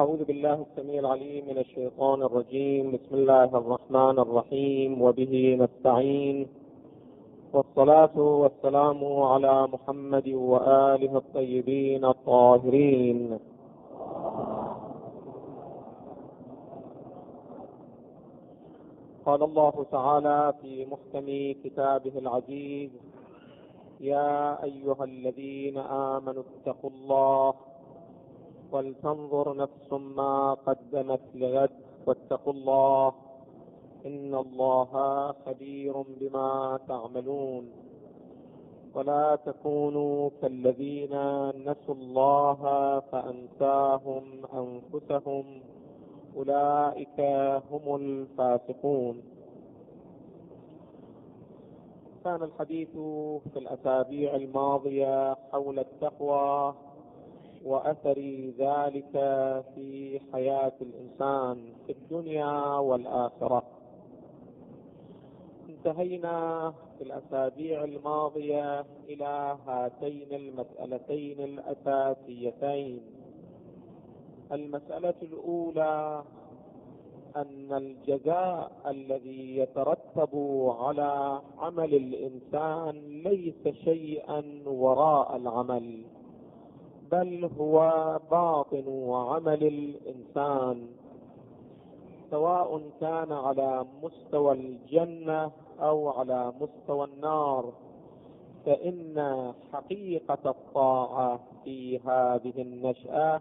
أعوذ بالله السميع العليم من الشيطان الرجيم. بسم الله الرحمن الرحيم. وبه نستعين. والصلاة والسلام على محمد وآله الطيبين الطاهرين. قال الله تعالى في محكم كتابه العزيز يا أيها الذين آمنوا اتقوا الله ولتنظر نفس ما قدمت لغد واتقوا الله إن الله خبير بما تعملون ولا تكونوا كالذين نسوا الله فأنساهم أنفسهم أولئك هم الفاسقون. كان الحديث في الأسابيع الماضية حول التقوى وأثر ذلك في حياة الإنسان في الدنيا والآخرة. انتهينا في الأسابيع الماضية إلى هاتين المسألتين الأساسيتين. المسألة الأولى أن الجزاء الذي يترتب على عمل الإنسان ليس شيئا وراء العمل. بل هو باطن عمل الإنسان سواء كان على مستوى الجنة أو على مستوى النار فإن حقيقة الطاعة في هذه النشأة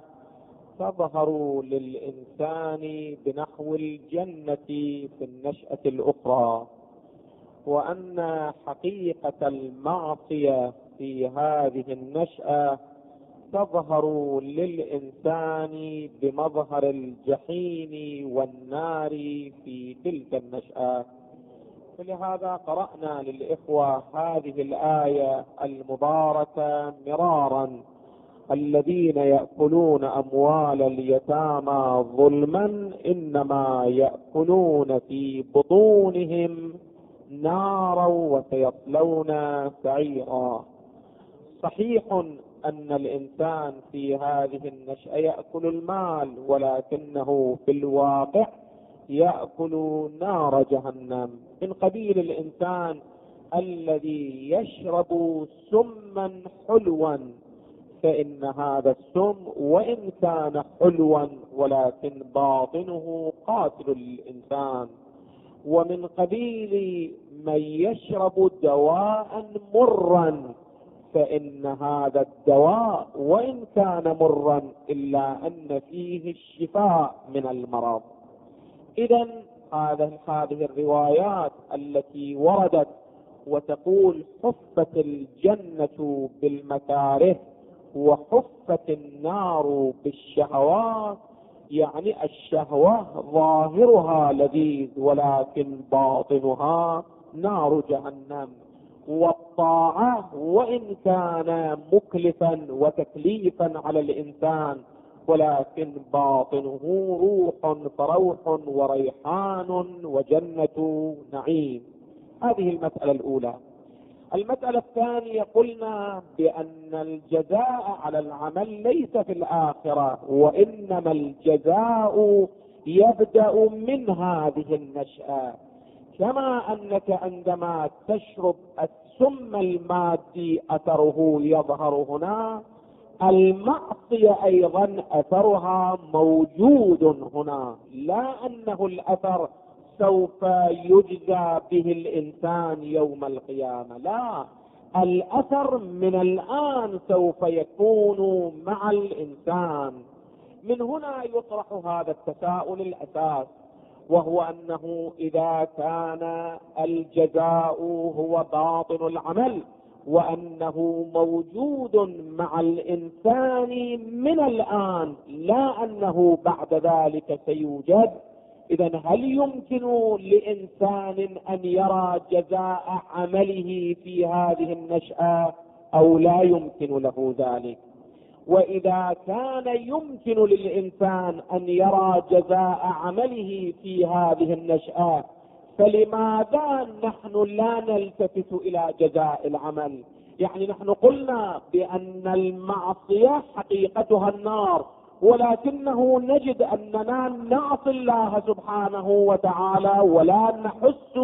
تظهر للإنسان بنحو الجنة في النشأة الأخرى وأن حقيقة المعصية في هذه النشأة تظهر للإنسان بمظهر الجحيم والنار في تلك النشأة. فلهذا قرأنا للإخوة هذه الآية المباركة مرارا. الذين يأكلون أموال اليتامى ظلما إنما يأكلون في بطونهم نارا وسيصلون سعيرا. صحيح أن الإنسان في هذه النشأة يأكل المال ولكنه في الواقع يأكل نار جهنم. من قبيل الإنسان الذي يشرب سما حلوا فإن هذا السم وإن كان حلوا ولكن باطنه قاتل للإنسان. ومن قبيل من يشرب دواء مرا فإن هذا الدواء وإن كان مرا إلا أن فيه الشفاء من المرض. اذا هذا هذه الروايات التي وردت وتقول حفت الجنة بالمكاره وحفت النار بالشهوات يعني الشهوة ظاهرها لذيذ ولكن باطنها نار جهنم. والطاعة وإن كان مكلفا وتكليفا على الإنسان ولكن باطنه روح فروح وريحان وجنة نعيم. هذه المسألة الأولى. المسألة الثانية قلنا بأن الجزاء على العمل ليس في الآخرة وإنما الجزاء يبدأ من هذه النشأة. كما أنك عندما تشرب السم المادي أثره يظهر هنا المعصية أيضا أثرها موجود هنا لا أنه الأثر سوف يجزى به الإنسان يوم القيامة لا. الأثر من الآن سوف يكون مع الإنسان. من هنا يطرح هذا التساؤل الأساس. وهو أنه إذا كان الجزاء هو باطن العمل وأنه موجود مع الإنسان من الآن لا أنه بعد ذلك سيوجد. اذا هل يمكن لإنسان أن يرى جزاء عمله في هذه النشأة أو لا يمكن له ذلك؟ وإذا كان يمكن للإنسان أن يرى جزاء عمله في هذه النشأة فلماذا نحن لا نلتفت إلى جزاء العمل؟ يعني نحن قلنا بأن المعصية حقيقتها النار ولكنه نجد أننا نعصي الله سبحانه وتعالى ولا نحس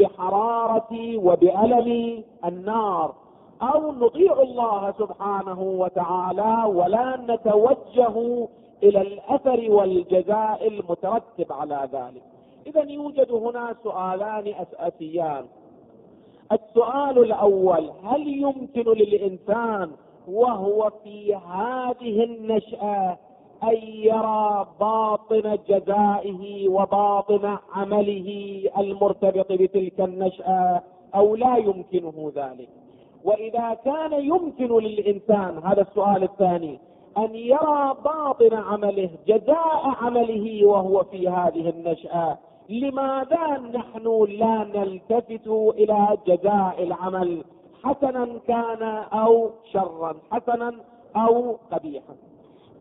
بحرارة وبألم النار. أو نطيع الله سبحانه وتعالى ولا نتوجه إلى الأثر والجزاء المترتب على ذلك. اذا يوجد هنا سؤالان أساسيان. السؤال الأول هل يمكن للإنسان وهو في هذه النشأة أن يرى باطن جزائه وباطن عمله المرتبط بتلك النشأة أو لا يمكنه ذلك؟ وإذا كان يمكن للإنسان هذا السؤال الثاني أن يرى باطن عمله جزاء عمله وهو في هذه النشأة. لماذا نحن لا نلتفت إلى جزاء العمل؟ حسنا كان أو شرا حسنا أو قبيحا.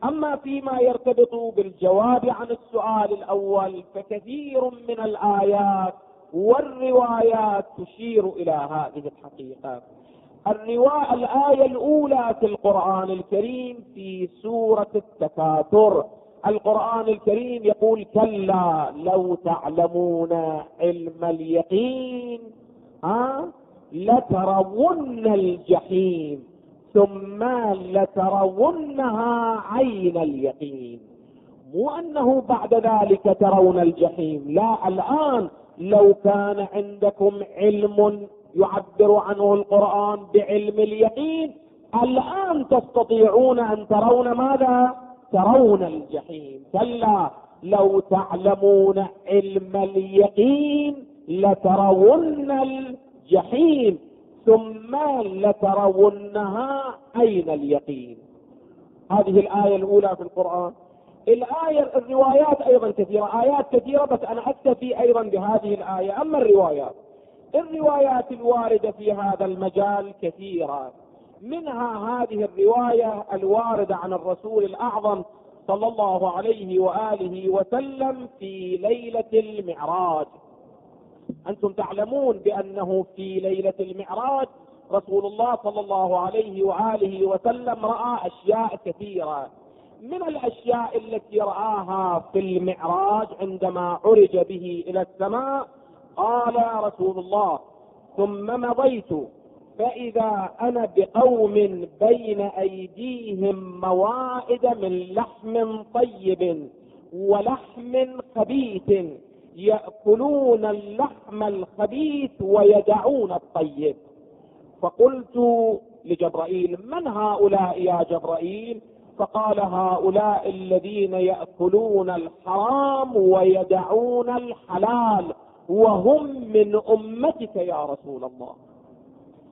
أما فيما يرتبط بالجواب عن السؤال الأول فكثير من الآيات والروايات تشير إلى هذه الحقيقة. الرواية الآية الأولى في القرآن الكريم في سورة التكاثر. القرآن الكريم يقول كلا لو تعلمون علم اليقين ها لترون الجحيم ثم لترونها عين اليقين. مو أنه بعد ذلك ترون الجحيم لا الآن لو كان عندكم علم يعبر عنه القرآن بعلم اليقين. الآن تستطيعون أن ترون ماذا؟ ترون الجحيم. كلا لو تعلمون علم اليقين لترون الجحيم ثم لترونها أين اليقين. هذه الآية الأولى في القرآن. الآية الروايات أيضا كثيرة آيات كثيرة بس أنا أكتفي أيضا بهذه الآية. أما الروايات الروايات الواردة في هذا المجال كثيرة. منها هذه الرواية الواردة عن الرسول الأعظم صلى الله عليه وآله وسلم في ليلة المعراج. أنتم تعلمون بأنه في ليلة المعراج رسول الله صلى الله عليه وآله وسلم رأى أشياء كثيرة. من الأشياء التي رآها في المعراج عندما عرج به إلى السماء قال رسول الله ثم مضيت. فإذا أنا بقوم بين أيديهم موائد من لحم طيب ولحم خبيث يأكلون اللحم الخبيث ويدعون الطيب. فقلت لجبرائيل من هؤلاء يا جبرائيل؟ فقال هؤلاء الذين يأكلون الحرام ويدعون الحلال. وهم من أمتك يا رسول الله.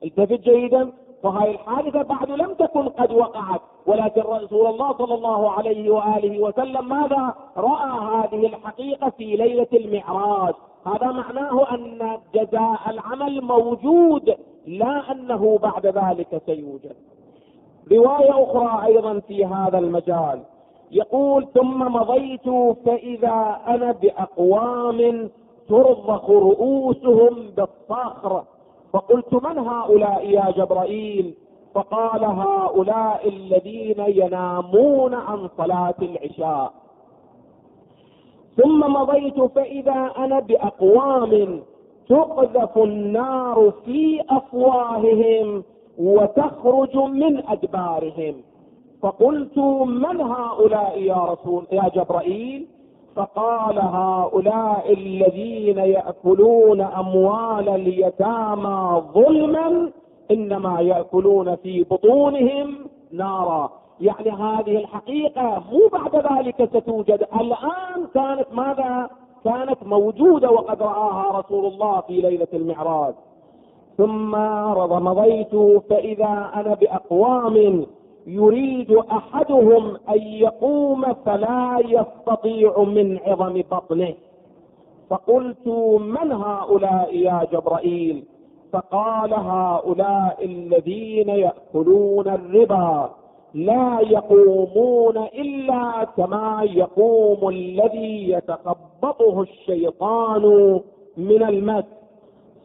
التفت جيدا؟ فهذه الحادثة بعد لم تكن قد وقعت. ولكن رسول الله صلى الله عليه وآله وسلم ماذا؟ رأى هذه الحقيقة في ليلة المعراج. هذا معناه أن جزاء العمل موجود لا أنه بعد ذلك سيوجد. رواية أخرى أيضا في هذا المجال. يقول ثم مضيت فإذا أنا بأقوام ترضخ رؤوسهم بالصخر فقلت من هؤلاء يا جبرائيل؟ فقال هؤلاء الذين ينامون عن صلاة العشاء. ثم مضيت فإذا أنا بأقوام تقذف النار في أفواههم وتخرج من أدبارهم. فقلت من هؤلاء يا رسول يا جبرائيل؟ فقال هؤلاء الذين يأكلون أموال اليتامى ظلما إنما يأكلون في بطونهم نارا. يعني هذه الحقيقة مو بعد ذلك ستوجد. الآن كانت ماذا؟ كانت موجودة وقد رآها رسول الله في ليلة المعراج. ثم مضيت فإذا أنا بأقوام يريد أحدهم أن يقوم فلا يستطيع من عظم بطنه. فقلت من هؤلاء يا جبرائيل؟ فقال هؤلاء الذين يأكلون الربا لا يقومون إلا كما يقوم الذي يتخبطه الشيطان من المس.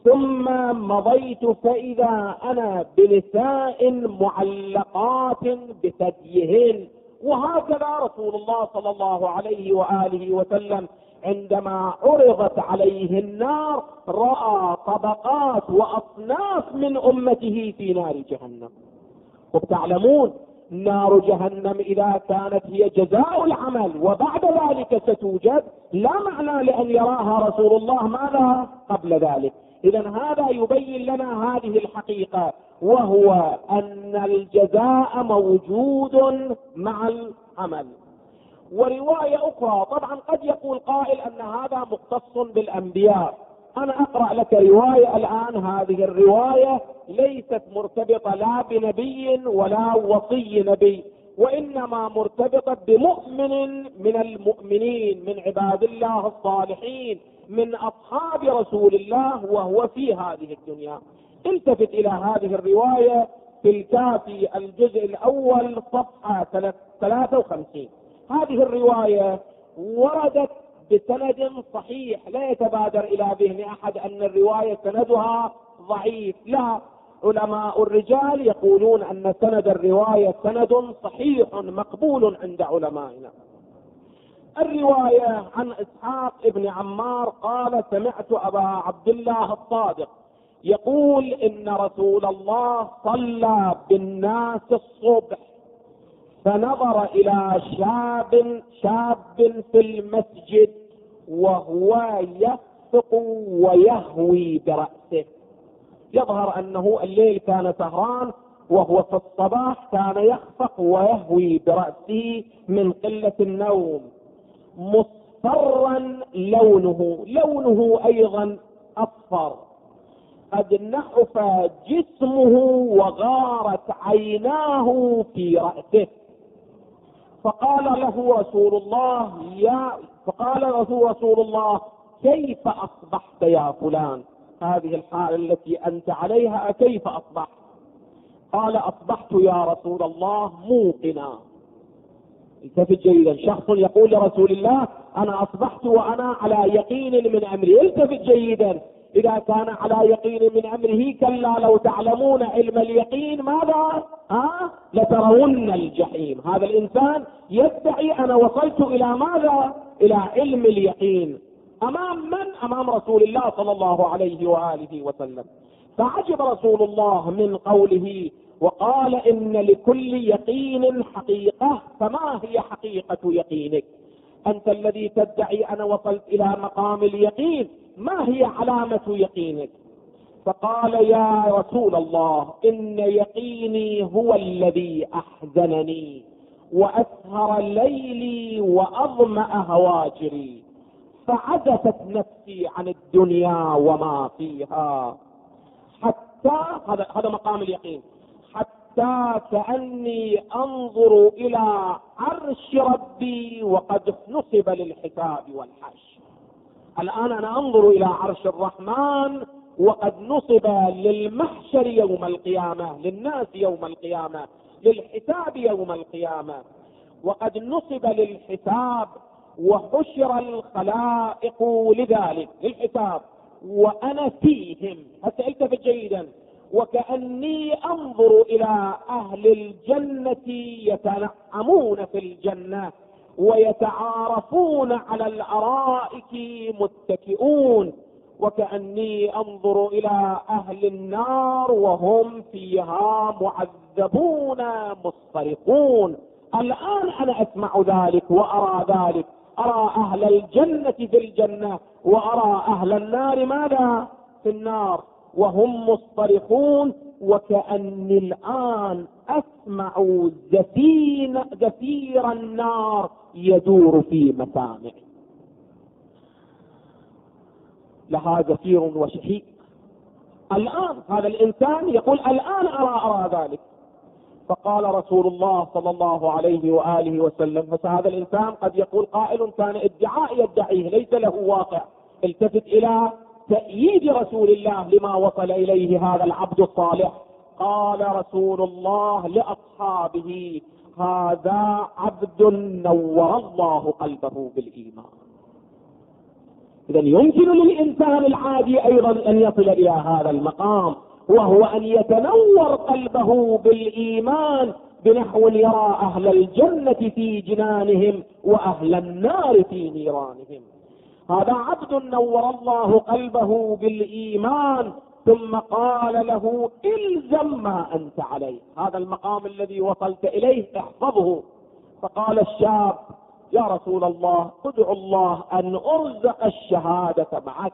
ثم مضيت فإذا أنا بنساء معلقات بثديهن. وهكذا رسول الله صلى الله عليه وآله وسلم عندما عرضت عليه النار رأى طبقات وأصناف من أمته في نار جهنم. وتعلمون نار جهنم إذا كانت هي جزاء العمل وبعد ذلك ستوجد لا معنى لأن يراها رسول الله ماذا؟ قبل ذلك. اذا هذا يبين لنا هذه الحقيقة وهو أن الجزاء موجود مع العمل. ورواية أخرى طبعا قد يقول قائل أن هذا مختص بالأنبياء. أنا أقرأ لك رواية الآن هذه الرواية ليست مرتبطة لا بنبي ولا وصي نبي وإنما مرتبطة بمؤمن من المؤمنين من عباد الله الصالحين. من أصحاب رسول الله وهو في هذه الدنيا. التفت إلى هذه الرواية في الكافي الجزء الأول صفحة 53 هذه الرواية وردت بسند صحيح. لا يتبادر إلى ذهن أحد أن الرواية سندها ضعيف. لا. علماء الرجال يقولون أن سند الرواية سند صحيح مقبول عند علمائنا. الرواية عن إسحاق ابن عمار قال سمعت أبا عبد الله الصادق يقول إن رسول الله صلى بالناس الصبح فنظر إلى شاب شاب في المسجد وهو يخفق ويهوي برأسه. يظهر أنه الليل كان سهران وهو في الصباح كان يخفق ويهوي برأسه من قلة النوم. مصفرا لونه لونه أيضا أصفر. قد نحف جسمه وغارت عيناه في رأسه. فقال له رسول الله يا فقال له رسول الله كيف أصبحت يا فلان؟ هذه الحالة التي أنت عليها كيف أصبحت؟ قال أصبحت يا رسول الله موقنا. التفت جيدا. شخص يقول لرسول الله أنا أصبحت وأنا على يقين من أمري. التفت جيدا. إذا كان على يقين من أمره كلا لو تعلمون علم اليقين ماذا؟ ها؟ لترون الجحيم. هذا الإنسان يدعي أنا وصلت إلى ماذا؟ إلى علم اليقين. أمام من؟ أمام رسول الله صلى الله عليه وآله وسلم. فعجب رسول الله من قوله وقال إن لكل يقين حقيقة فما هي حقيقة يقينك؟ أنت الذي تدعي أنا وصلت إلى مقام اليقين ما هي علامة يقينك؟ فقال يا رسول الله إن يقيني هو الذي أحزنني وأسهر ليلي وأظمأ هواجري فعزفت نفسي عن الدنيا وما فيها. حتى هذا هذا مقام اليقين. حتى كأني أنظر إلى عرش ربي وقد نصب للحساب والحشر الآن أنا أنظر إلى عرش الرحمن وقد نصب للمحشر يوم القيامة للناس يوم القيامة للحساب يوم القيامة. وقد نصب للحساب وحشر الخلائق لذلك للحساب. وأنا فيهم. هسه التفت جيدا وكأني أنظر إلى أهل الجنة يتنعمون في الجنة ويتعارفون على الأرائك متكئون. وكأني أنظر إلى أهل النار وهم فيها معذبون مصطرقون. الآن أنا أسمع ذلك وأرى ذلك. أرى أهل الجنة في الجنة وأرى أهل النار ماذا؟ في النار. وهم مصطرخون وكاني الآن أسمع زفين زفير النار يدور في مسامعي لها زفير وشهيق. الآن هذا الإنسان يقول الآن ارى أرى ذلك. فقال رسول الله صلى الله عليه وآله وسلم فهذا الإنسان قد يقول قائل كان ادعاء يدعيه ليس له واقع. التفت إلى تأييد رسول الله لما وصل إليه هذا العبد الصالح. قال رسول الله لأصحابه هذا عبد نور الله قلبه بالإيمان. اذا يمكن للإنسان العادي أيضا أن يصل إلى هذا المقام وهو أن يتنور قلبه بالإيمان بنحو يرى أهل الجنة في جنانهم وأهل النار في نيرانهم. هذا عبد نور الله قلبه بالإيمان ثم قال له إلزم ما أنت عليه. هذا المقام الذي وصلت إليه احفظه. فقال الشاب يا رسول الله ادعو الله أن أرزق الشهادة معك.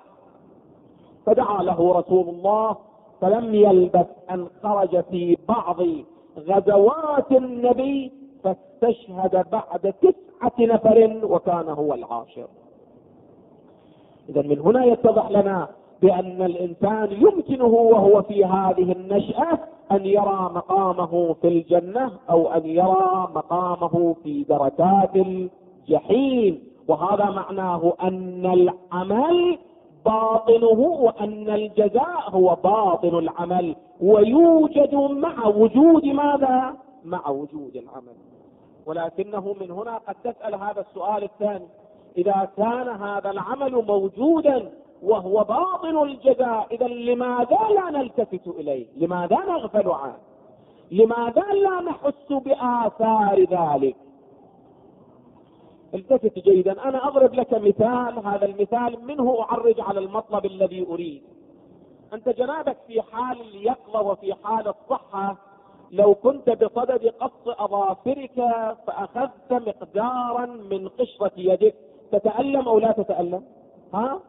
فدعا له رسول الله فلم يلبث أن خرج في بعض غزوات النبي فاستشهد بعد تسعة نفر وكان هو العاشر. اذا من هنا يتضح لنا بأن الإنسان يمكنه وهو في هذه النشأة أن يرى مقامه في الجنة أو أن يرى مقامه في دركات الجحيم. وهذا معناه أن العمل باطنه وأن الجزاء هو باطن العمل. ويوجد مع وجود ماذا؟ مع وجود العمل. ولكنه من هنا قد تسأل هذا السؤال الثاني. إذا كان هذا العمل موجودا وهو باطن الجزاء إذا لماذا لا نلتفت إليه؟ لماذا نغفل عنه؟ لماذا لا نحس بآثار ذلك؟ التفت جيدا. أنا أضرب لك مثال هذا المثال منه أعرج على المطلب الذي أريد. أنت جنابك في حال اليقظة وفي حال الصحة لو كنت بصدد قص أظافرك فأخذت مقدارا من قشرة يدك. تتألم أو لا تتألم؟ ها؟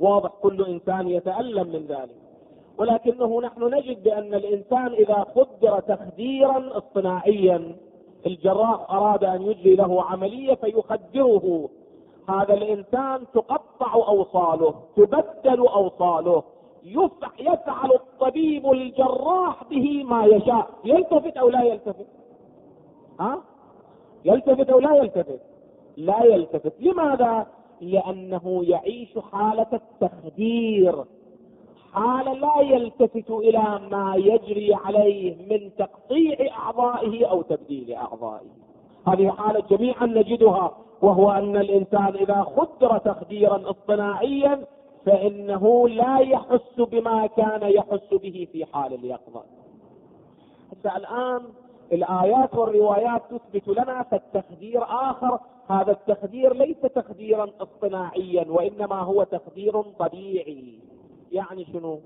واضح كل إنسان يتألم من ذلك. ولكنه نحن نجد بأن الإنسان إذا قدر تخديرا اصطناعيا الجراح أراد أن يجري له عملية فيخدره. هذا الإنسان تقطع أوصاله تبدل أوصاله. يفعل الطبيب الجراح به ما يشاء. يلتفت أو لا يلتفت؟ ها؟ يلتفت أو لا يلتفت؟ لا يلتفت. لماذا؟ لأنه يعيش حالة التخدير. حالة لا يلتفت إلى ما يجري عليه من تقطيع أعضائه أو تبديل أعضائه. هذه حالة جميعا نجدها وهو أن الإنسان إذا خدر تخديرا اصطناعيا فإنه لا يحس بما كان يحس به في حال اليقظة. حتى الآن الآيات والروايات تثبت لنا فالتخدير آخر هذا التخدير ليس تخديرا اصطناعيا وإنما هو تخدير طبيعي. يعني شنو؟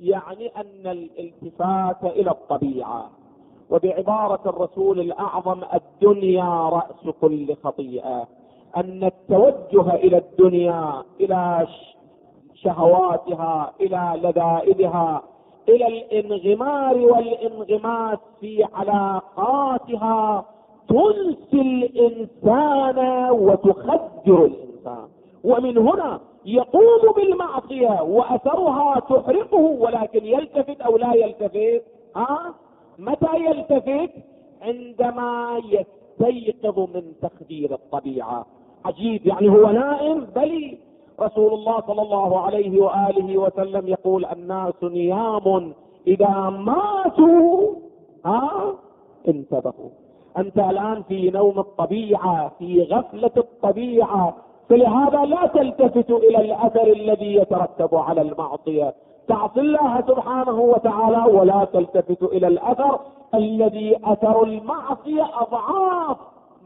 يعني أن الالتفات إلى الطبيعة. وبعبارة الرسول الأعظم الدنيا رأس كل خطيئة. أن التوجه إلى الدنيا إلى شهواتها إلى لذائذها إلى الإنغمار والإنغماس في علاقاتها تنسي الإنسان وتخدر الإنسان. ومن هنا يقوم بالمعصية وأثرها تحرقه ولكن يلتفت أو لا يلتفت؟ ها؟ متى يلتفت؟ عندما يستيقظ من تخدير الطبيعة. عجيب يعني هو نائم بل رسول الله صلى الله عليه وآله وسلم يقول الناس نيام إذا ماتوا ها؟ انتبهوا. أنت الآن في نوم الطبيعة في غفلة الطبيعة. فلهذا لا تلتفت إلى الأثر الذي يترتب على المعصية. تعصي الله سبحانه وتعالى ولا تلتفت إلى الأثر الذي أثر المعصية أضعاف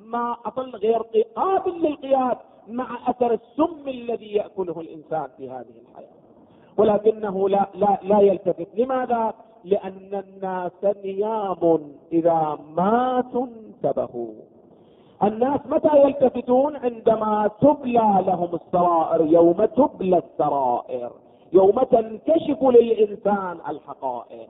ما اظل غير قابل للقياس مع أثر السم الذي يأكله الإنسان في هذه الحياة. ولكنه لا لا لا يلتفت. لماذا؟ لأن الناس نيام إذا ماتوا انتبهوا. الناس متى يلتفتون؟ عندما تبلى لهم السرائر يوم تبلى السرائر يوم تنكشف للإنسان الحقائق.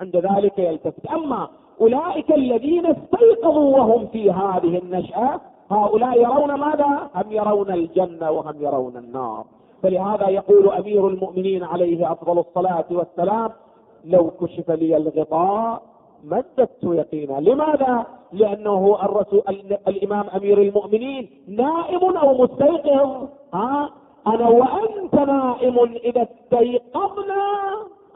عند ذلك يلتفت. أما أولئك الذين استيقظوا وهم في هذه النشأة هؤلاء يرون ماذا؟ هم يرون الجنة وهم يرون النار. فلهذا يقول أمير المؤمنين عليه أفضل الصلاة والسلام لو كشف لي الغطاء مددت يقينا. لماذا؟ لأنه الرسول الإمام أمير المؤمنين نائم أو مستيقظ. ها؟ أنا وأنت نائم إذا استيقظنا.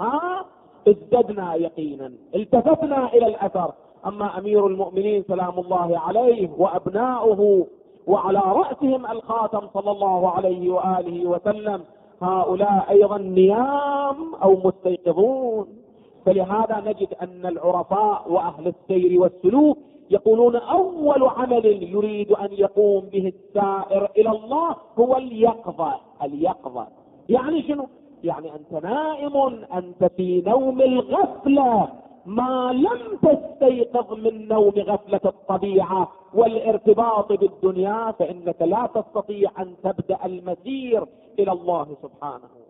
ها؟ ازددنا يقينا. التفتنا إلى الأثر. أما أمير المؤمنين سلام الله عليه وأبناؤه وعلى رأسهم الخاتم صلى الله عليه وآله وسلم هؤلاء أيضا نيام أو مستيقظون. فلهذا نجد أن العرفاء وأهل السير والسلوك يقولون أول عمل يريد أن يقوم به السائر إلى الله هو اليقظة. اليقظة. يعني شنو؟ يعني أنت نائم أنت في نوم الغفلة. ما لم تستيقظ من نوم غفلة الطبيعة والارتباط بالدنيا فإنك لا تستطيع أن تبدأ المسير إلى الله سبحانه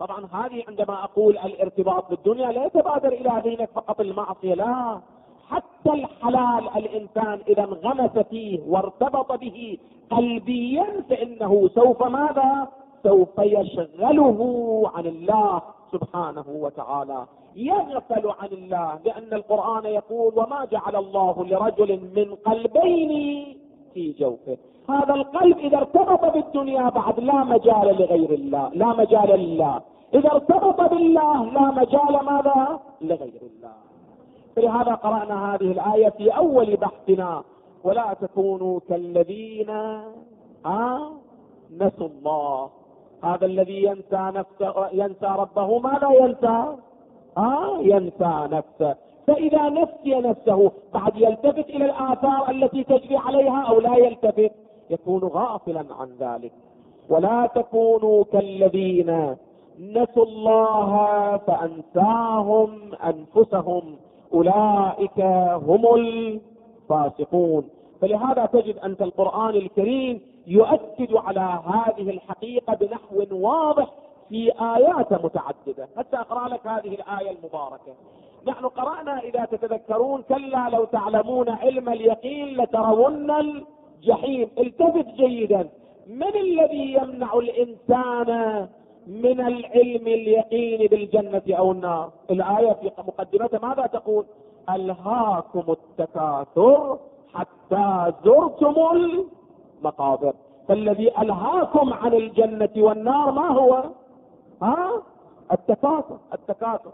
طبعا هذه عندما أقول الارتباط بالدنيا لا يتبادر إلى ذهنك فقط المعصية لا. حتى الحلال الإنسان إذا انغمس فيه وارتبط به قلبيا فإنه سوف ماذا؟ سوف يشغله عن الله سبحانه وتعالى. يغفل عن الله لأن القرآن يقول وما جعل الله لرجل من قلبين في جوفه. هذا القلب إذا ارتبط بالدنيا بعد لا مجال لغير الله لا مجال لله. إذا ارتبط بالله لا مجال ماذا؟ لغير الله. فلهذا قرأنا هذه الآية في أول بحثنا ولا تكونوا كالذين آه نسوا الله. هذا الذي ينسى نفسه ينسى ربه ماذا ينسى؟ آه ينسى نفسه. فإذا نسي نفسه بعد يلتفت إلى الآثار التي تجري عليها أو لا يلتفت؟ يكون غافلا عن ذلك. ولا تكونوا كالذين نسوا الله فأنساهم أنفسهم. أولئك هم الفاسقون. فلهذا تجد أنت القرآن الكريم يؤكد على هذه الحقيقة بنحو واضح في آيات متعددة. حتى أقرأ لك هذه الآية المباركة. نحن قرأنا إذا تتذكرون كلا لو تعلمون علم اليقين لترون الجحيم التفت جيدا. من الذي يمنع الإنسان من العلم اليقين بالجنة أو النار؟ الآية في مقدمتها ماذا تقول؟ ألهاكم التكاثر حتى زرتم المقابر. فالذي ألهاكم عن الجنة والنار ما هو؟ ها؟ التكاثر التكاثر.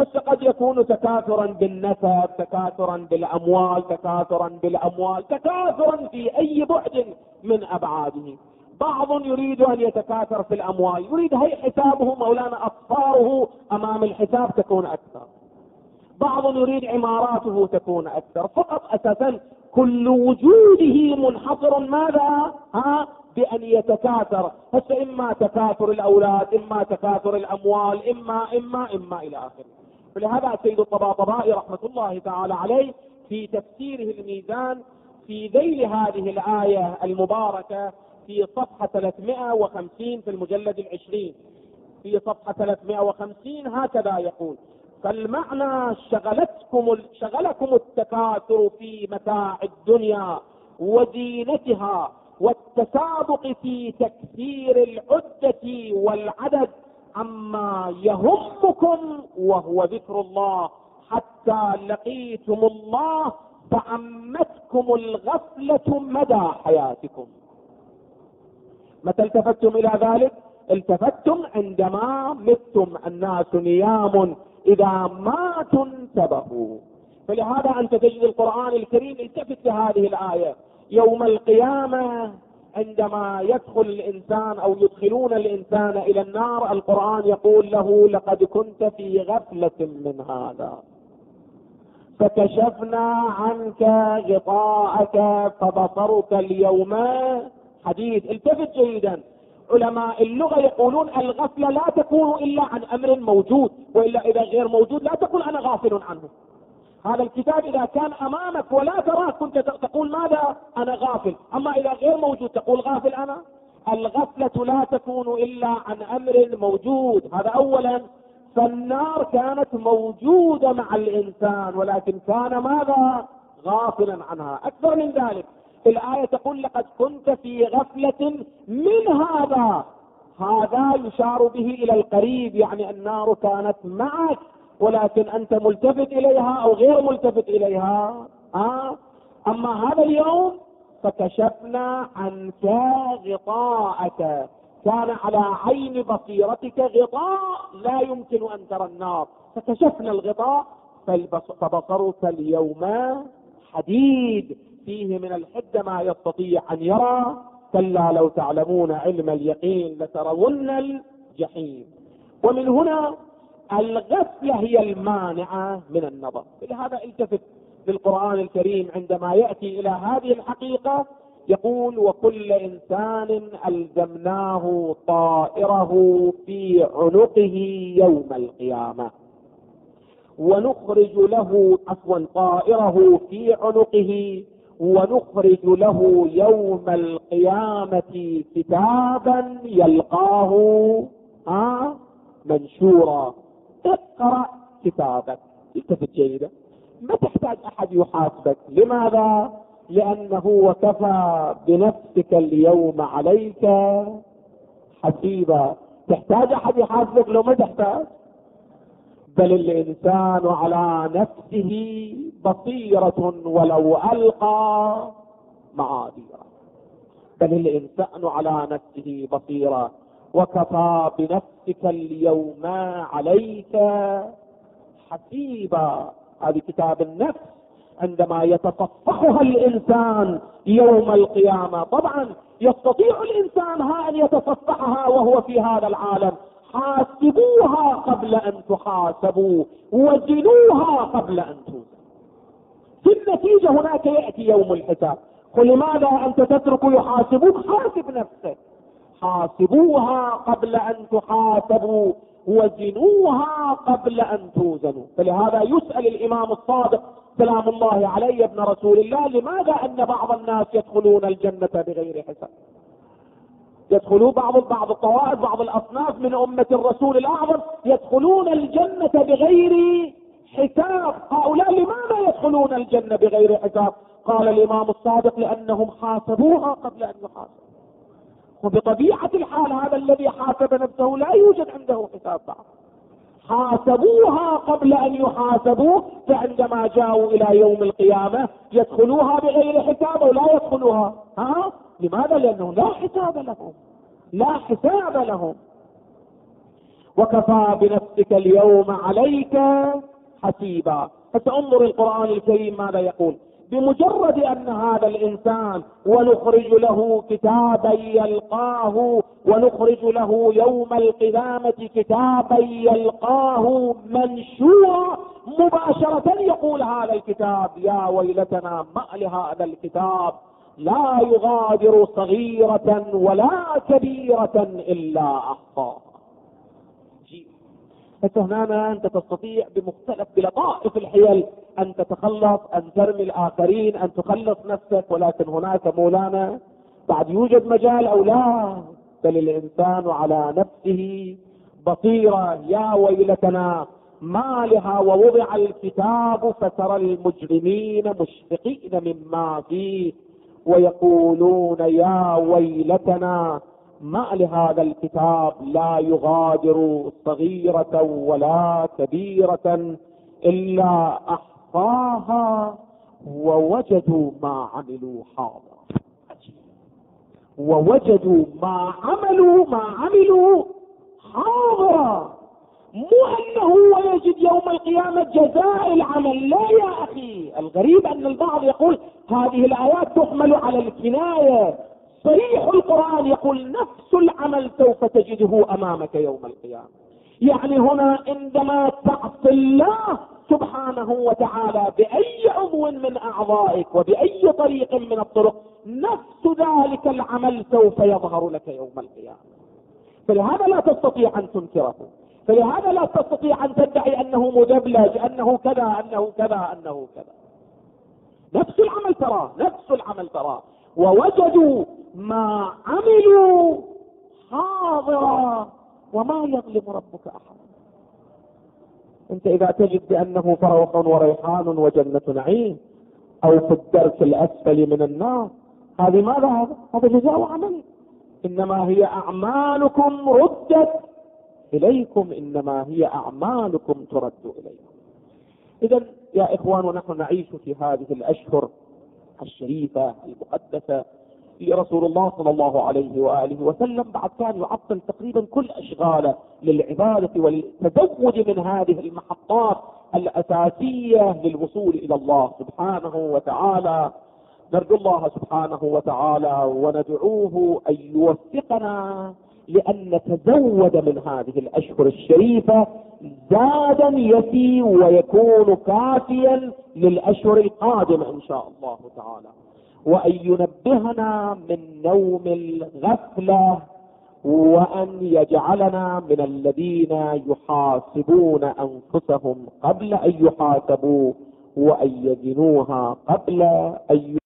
هسه قد يكون تكاثرا بالنسب تكاثرا بالأموال تكاثرا بالأموال تكاثرا في أي بعد من أبعاده. بعض يريد أن يتكاثر في الأموال يريد هي حسابه مولانا اصفاره أمام الحساب تكون أكثر. بعض يريد عماراته تكون أكثر. فقط أساسا كل وجوده منحصر. ماذا؟ ها؟ بأن يتكاثر. هسه إما تكاثر الأولاد إما تكاثر الأموال إما إما إما إلى آخره. فلهذا سيد الطباطبائي رحمة الله تعالى عليه في تفسيره الميزان في ذيل هذه الآية المباركة في صفحة 350 في المجلد العشرين. في صفحة 350 هكذا يقول فالمعنى شغلتكم شغلكم التكاثر في متاع الدنيا وزينتها والتسابق في تكثير العدة والعدد عما يهمكم وهو ذكر الله حتى لقيتم الله فعمتكم الغفلة مدى حياتكم. متى التفتتم إلى ذلك؟ التفتم عندما متم الناس نيام إذا ماتوا انتبهوا. فلهذا أنت تجد القرآن الكريم التفت لهذه الآية. يوم القيامة عندما يدخل الإنسان أو يدخلون الإنسان إلى النار القرآن يقول له لقد كنت في غفلة من هذا فكشفنا عنك غطاءك فبصرك اليوم. حديث. التفت جيدا. علماء اللغة يقولون الغفلة لا تكون إلا عن أمر موجود وإلا إذا غير موجود لا تقول أنا غافل عنه. هذا الكتاب إذا كان أمامك ولا تراه كنت تقول ماذا؟ أنا غافل. أما إذا غير موجود تقول غافل أنا؟ الغفلة لا تكون إلا عن أمر موجود. هذا اولا. فالنار كانت موجودة مع الإنسان ولكن كان ماذا؟ غافلا عنها. أكثر من ذلك الآية تقول لقد كنت في غفلة من هذا. هذا يشار به إلى القريب يعني النار كانت معك. ولكن أنت ملتفت إليها أو غير ملتفت إليها. آه؟ أما هذا اليوم فكشفنا عنك غطاءك كان على عين بصيرتك غطاء لا يمكن أن ترى النار. فكشفنا الغطاء فبصرك اليوم حديد. فيه من الحدة ما يستطيع أن يرى. كلا لو تعلمون علم اليقين لترون الجحيم. ومن هنا الغفلة هي المانعة من النظر. لهذا التفت للقرآن الكريم عندما يأتي إلى هذه الحقيقة يقول وكل إنسان ألزمناه طائره في عنقه يوم القيامة. ونخرج له عفوا طائره في عنقه ونخرج له يوم القيامة كتابا يلقاه آه منشورا. اقرأ كتابك التفت جيدا ما تحتاج أحد يحاسبك. لماذا؟ لأنه وكفى بنفسك اليوم عليك. حسيبا. تحتاج أحد يحاسبك؟ لو ما تحتاج. بل الإنسان على نفسه بصيرة ولو ألقى معاذيره. بل الإنسان على نفسه بصيرة وكفى بنفسك اليوم عليك حسيبا. هذه كتاب النفس عندما يتصفحها الإنسان يوم القيامة. طبعا يستطيع الإنسان ها أن يتصفحها وهو في هذا العالم. حاسبوها قبل أن تحاسبوا. وزنوها قبل أن توزنوا في النتيجة هناك يأتي يوم الحساب. قل لماذا أنت تترك يحاسبوك؟ حاسب نفسك. حاسبوها قبل أن تحاسبوا وزنوها قبل أن توزنوا. فلهذا يسأل الإمام الصادق سلام الله عليه ابن رسول الله لماذا أن بعض الناس يدخلون الجنة بغير حساب؟ يدخلون بعض بعض الطوائف بعض الأصناف من أمة الرسول الأعظم يدخلون الجنة بغير حساب. هؤلاء لماذا يدخلون الجنة بغير حساب؟ قال الإمام الصادق لأنهم حاسبوها قبل أن يحاسبوا. وبطبيعة الحال هذا الذي حاسب نفسه لا يوجد عنده حساب بعض. حاسبوها قبل أن يحاسبوا فعندما جاءوا إلى يوم القيامة يدخلوها بغير حساب أو لا يدخلوها. ها؟ لماذا؟ لأنه لا حساب لهم. لا حساب لهم. وكفى بنفسك اليوم عليك حسيبا. فسأنظر القرآن الكريم ماذا يقول. بمجرد أن هذا الإنسان ونخرج له كتابا يلقاه ونخرج له يوم القيامة كتابا يلقاه منشورا مباشرة يقول هذا الكتاب يا ويلتنا ما لهذا الكتاب؟ لا يغادر صغيرة ولا كبيرة إلا احصاها فهنا أنت تستطيع بمختلف بلطائف الحيل أن تتخلص أن ترمي الآخرين أن تخلص نفسك. ولكن هناك مولانا بعد يوجد مجال أو لا. بل الإنسان على نفسه بصيرة. يا ويلتنا ما لها ووضع الكتاب فترى المجرمين مشفقين مما فيه. ويقولون يا ويلتنا ما لهذا الكتاب لا يغادر صغيرة ولا كبيرة إلا أحصاها ووجدوا ما عملوا حاضرا. ووجدوا ما عملوا ما عملوا حاضرا. مو أنه هو يجد يوم القيامة جزاء العمل. لا يا أخي. الغريب أن البعض يقول هذه الآيات تحمل على الكناية. صريح القرآن يقول نفس العمل سوف تجده أمامك يوم القيامة. يعني هنا عندما تعصي الله سبحانه وتعالى بأي عضو من أعضائك وبأي طريق من الطرق نفس ذلك العمل سوف يظهر لك يوم القيامة. فلهذا لا تستطيع أن تنكره. فلهذا لا تستطيع أن تدعي أنه مدبلج أنه كذا أنه كذا أنه كذا. نفس العمل تراه نفس العمل تراه. ووجدوا ما عملوا حاضرا وما يظلم ربك احدا أنت إذا تجد بأنه فروح وريحان وجنة نعيم أو في الدرك الأسفل من النار هذه ماذا هذا؟ هذا جزاء عمل إنما هي أعمالكم ردت إليكم إنما هي أعمالكم ترد إليكم. إذا يا إخوان ونحن نعيش في هذه الأشهر الشريفة المقدسة رسول الله صلى الله عليه وآله وسلم بعد كان يعطل تقريبا كل أشغاله للعبادة والتزود من هذه المحطات الأساسية للوصول إلى الله سبحانه وتعالى. نرجو الله سبحانه وتعالى وندعوه أن يوفقنا لأن نتزود من هذه الأشهر الشريفة زادا يفي ويكون كافيا للأشهر القادمة إن شاء الله تعالى. وأن ينبهنا من نوم الغفلة وأن يجعلنا من الذين يحاسبون أنفسهم قبل أن يحاسبوا وأن يزنوها قبل أن